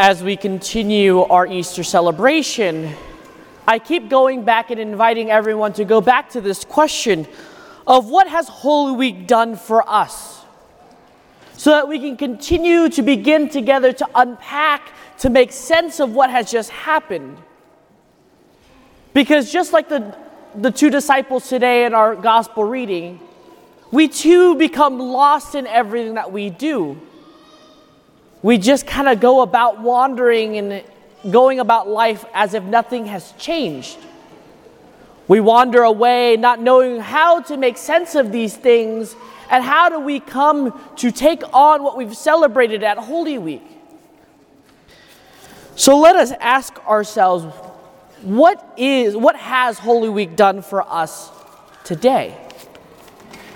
as we continue our Easter celebration, I keep going back and inviting everyone to go back to this question of what has Holy Week done for us? So that we can continue to begin together to unpack, to make sense of what has just happened. Because just like the, the two disciples today in our gospel reading, we too become lost in everything that we do we just kind of go about wandering and going about life as if nothing has changed. We wander away not knowing how to make sense of these things and how do we come to take on what we've celebrated at Holy Week. So let us ask ourselves what is what has Holy Week done for us today?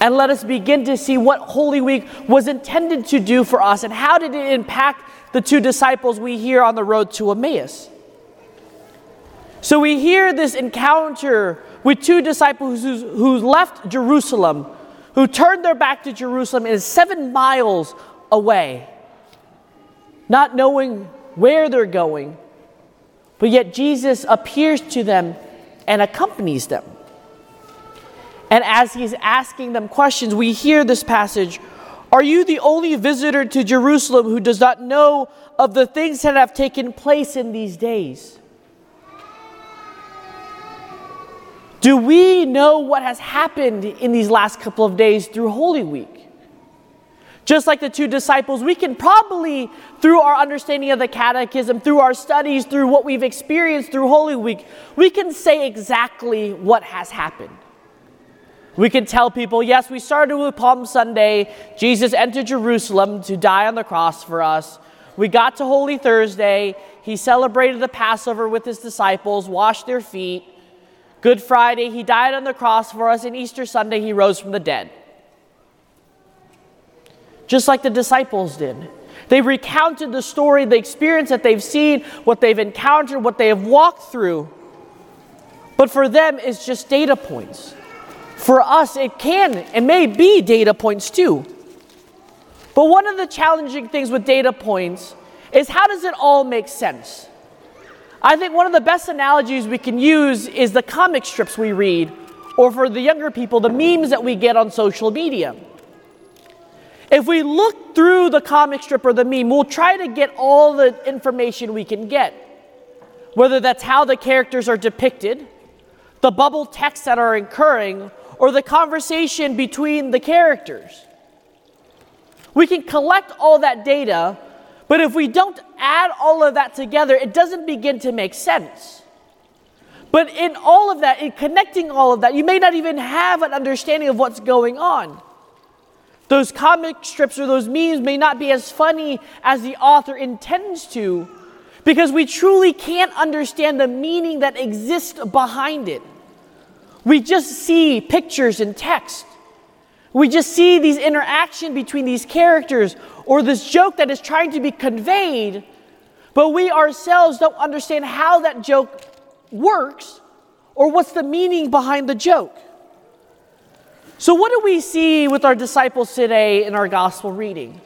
And let us begin to see what Holy Week was intended to do for us and how did it impact the two disciples we hear on the road to Emmaus. So we hear this encounter with two disciples who, left Jerusalem, who turned their back to Jerusalem and is seven miles away, not knowing where they're going. But yet Jesus appears to them and accompanies them. And as he's asking them questions, we hear this passage Are you the only visitor to Jerusalem who does not know of the things that have taken place in these days? Do we know what has happened in these last couple of days through Holy Week? Just like the two disciples, we can probably, through our understanding of the catechism, through our studies, through what we've experienced through Holy Week, we can say exactly what has happened. We can tell people, yes, we started with Palm Sunday. Jesus entered Jerusalem to die on the cross for us. We got to Holy Thursday. He celebrated the Passover with his disciples, washed their feet. Good Friday, he died on the cross for us. And Easter Sunday, he rose from the dead. Just like the disciples did. They recounted the story, the experience that they've seen, what they've encountered, what they have walked through. But for them, it's just data points. For us, it can and may be data points too. But one of the challenging things with data points is how does it all make sense? I think one of the best analogies we can use is the comic strips we read, or for the younger people, the memes that we get on social media. If we look through the comic strip or the meme, we'll try to get all the information we can get. Whether that's how the characters are depicted, the bubble texts that are occurring, or the conversation between the characters. We can collect all that data, but if we don't add all of that together, it doesn't begin to make sense. But in all of that, in connecting all of that, you may not even have an understanding of what's going on. Those comic strips or those memes may not be as funny as the author intends to, because we truly can't understand the meaning that exists behind it. We just see pictures and text. We just see these interaction between these characters or this joke that is trying to be conveyed, but we ourselves don't understand how that joke works or what's the meaning behind the joke. So, what do we see with our disciples today in our gospel reading?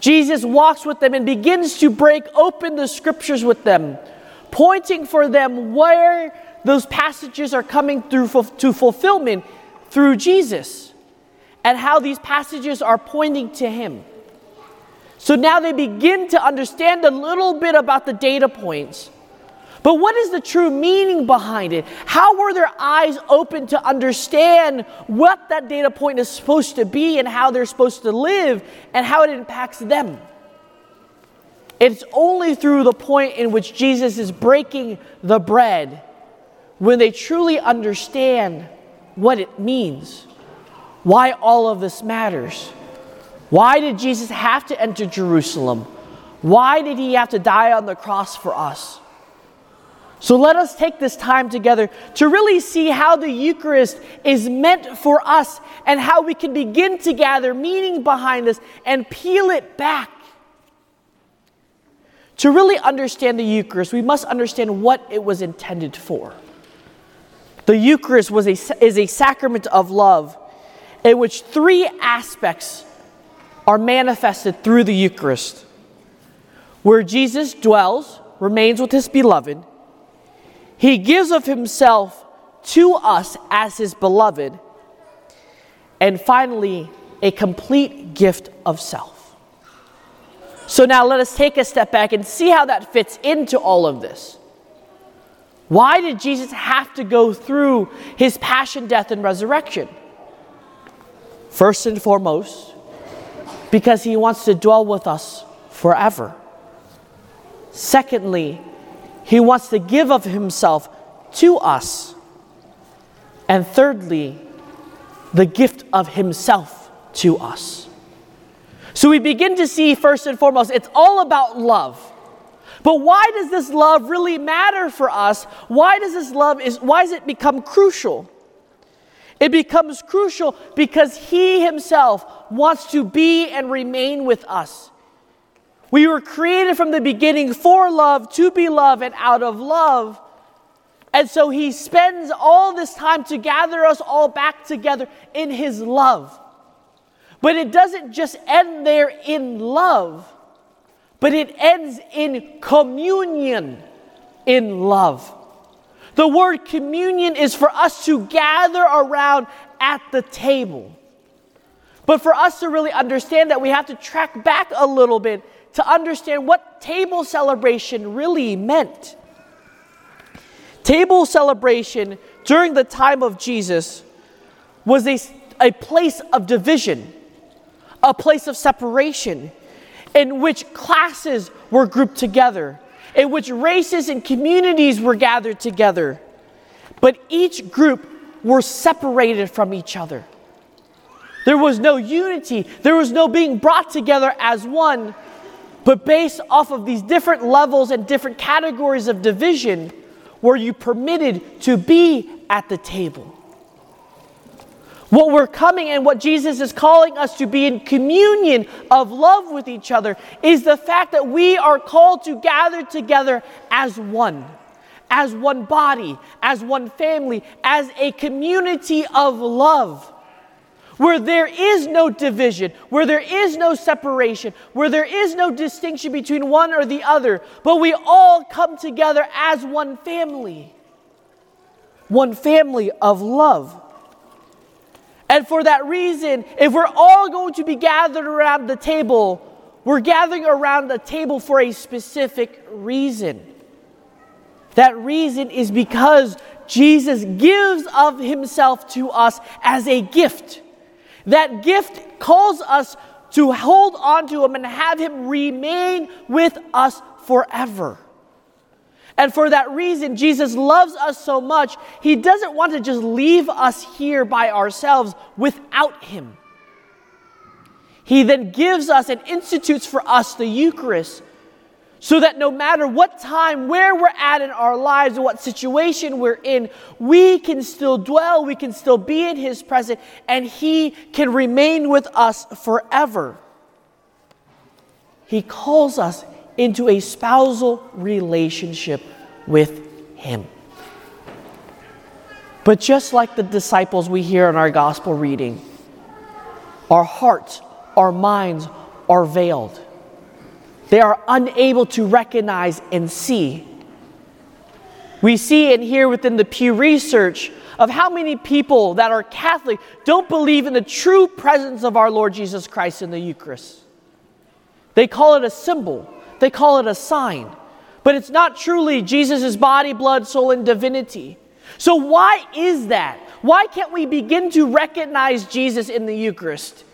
Jesus walks with them and begins to break open the scriptures with them, pointing for them where those passages are coming through to fulfillment through Jesus and how these passages are pointing to Him. So now they begin to understand a little bit about the data points. But what is the true meaning behind it? How were their eyes open to understand what that data point is supposed to be and how they're supposed to live and how it impacts them? It's only through the point in which Jesus is breaking the bread when they truly understand what it means, why all of this matters. Why did Jesus have to enter Jerusalem? Why did he have to die on the cross for us? So let us take this time together to really see how the Eucharist is meant for us and how we can begin to gather meaning behind this and peel it back. To really understand the Eucharist, we must understand what it was intended for. The Eucharist was a, is a sacrament of love in which three aspects are manifested through the Eucharist. where Jesus dwells, remains with his beloved. He gives of himself to us as his beloved. And finally, a complete gift of self. So now let us take a step back and see how that fits into all of this. Why did Jesus have to go through his passion, death, and resurrection? First and foremost, because he wants to dwell with us forever. Secondly, he wants to give of himself to us. And thirdly, the gift of himself to us. So we begin to see, first and foremost, it's all about love. But why does this love really matter for us? Why does this love is why does it become crucial? It becomes crucial because he himself wants to be and remain with us. We were created from the beginning for love, to be love, and out of love. And so he spends all this time to gather us all back together in his love. But it doesn't just end there in love but it ends in communion in love. The word communion is for us to gather around at the table. But for us to really understand that, we have to track back a little bit to understand what table celebration really meant. Table celebration during the time of Jesus was a, a place of division, a place of separation in which classes were grouped together, in which races and communities were gathered together. But each group were separated from each other. There was no unity, there was no being brought together as one. But based off of these different levels and different categories of division, were you permitted to be at the table? What we're coming and what Jesus is calling us to be in communion of love with each other is the fact that we are called to gather together as one, as one body, as one family, as a community of love. Where there is no division, where there is no separation, where there is no distinction between one or the other, but we all come together as one family. One family of love. And for that reason, if we're all going to be gathered around the table, we're gathering around the table for a specific reason. That reason is because Jesus gives of himself to us as a gift. That gift calls us to hold on to him and have him remain with us forever. And for that reason, Jesus loves us so much, he doesn't want to just leave us here by ourselves without him. He then gives us and institutes for us the Eucharist so that no matter what time, where we're at in our lives, or what situation we're in, we can still dwell, we can still be in His presence, and He can remain with us forever. He calls us into a spousal relationship with Him. But just like the disciples we hear in our gospel reading, our hearts, our minds are veiled. They are unable to recognize and see. We see and hear within the Pew Research of how many people that are Catholic don't believe in the true presence of our Lord Jesus Christ in the Eucharist. They call it a symbol, they call it a sign, but it's not truly Jesus' body, blood, soul, and divinity. So, why is that? Why can't we begin to recognize Jesus in the Eucharist?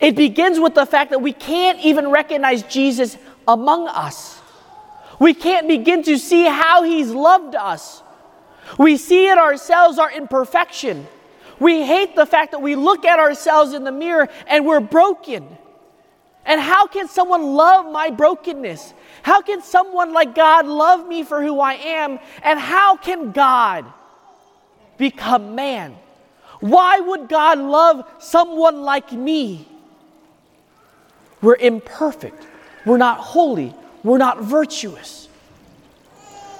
It begins with the fact that we can't even recognize Jesus among us. We can't begin to see how he's loved us. We see in ourselves, our imperfection. We hate the fact that we look at ourselves in the mirror and we're broken. And how can someone love my brokenness? How can someone like God love me for who I am? And how can God become man? Why would God love someone like me? We're imperfect. We're not holy. We're not virtuous.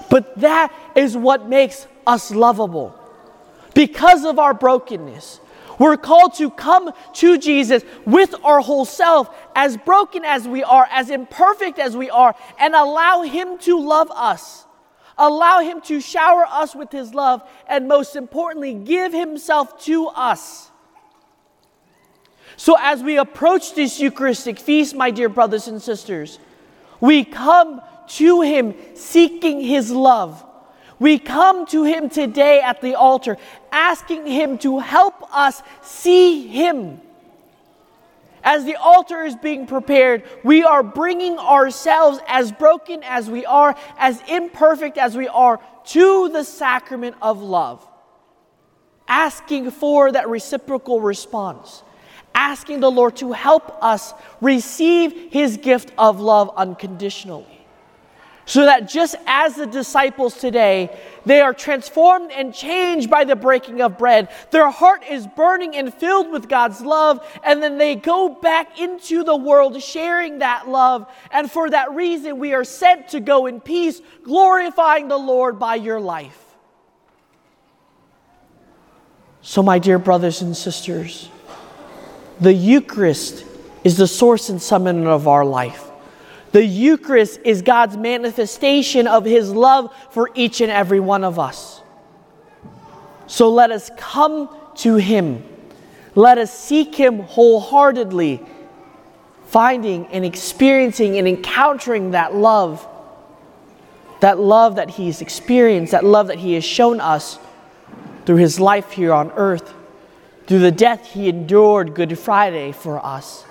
But that is what makes us lovable. Because of our brokenness, We're called to come to Jesus with our whole self, as broken as we are, as imperfect as we are, and allow Him to love us. Allow Him to shower us with His love, and most importantly, give Himself to us. So, as we approach this Eucharistic feast, my dear brothers and sisters, we come to Him seeking His love. We come to Him today at the altar, asking Him to help us see Him. As the altar is being prepared, we are bringing ourselves, as broken as we are, as imperfect as we are, to the sacrament of love, asking for that reciprocal response asking the Lord to help us receive his gift of love unconditionally. So that just as the disciples today, they are transformed and changed by the breaking of bread. Their heart is burning and filled with God's love, and then they go back into the world sharing that love. And for that reason, we are sent to go in peace, glorifying the Lord by your life. So, my dear brothers and sisters, the Eucharist is the source and summit of our life. The Eucharist is God's manifestation of His love for each and every one of us. So let us come to Him. Let us seek Him wholeheartedly, finding and experiencing and encountering that love. That love that He's experienced, that love that He has shown us through His life here on earth through the death he endured Good Friday for us,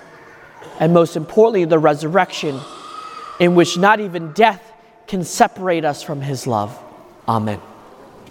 and most importantly, the resurrection, in which not even death can separate us from his love. Amen.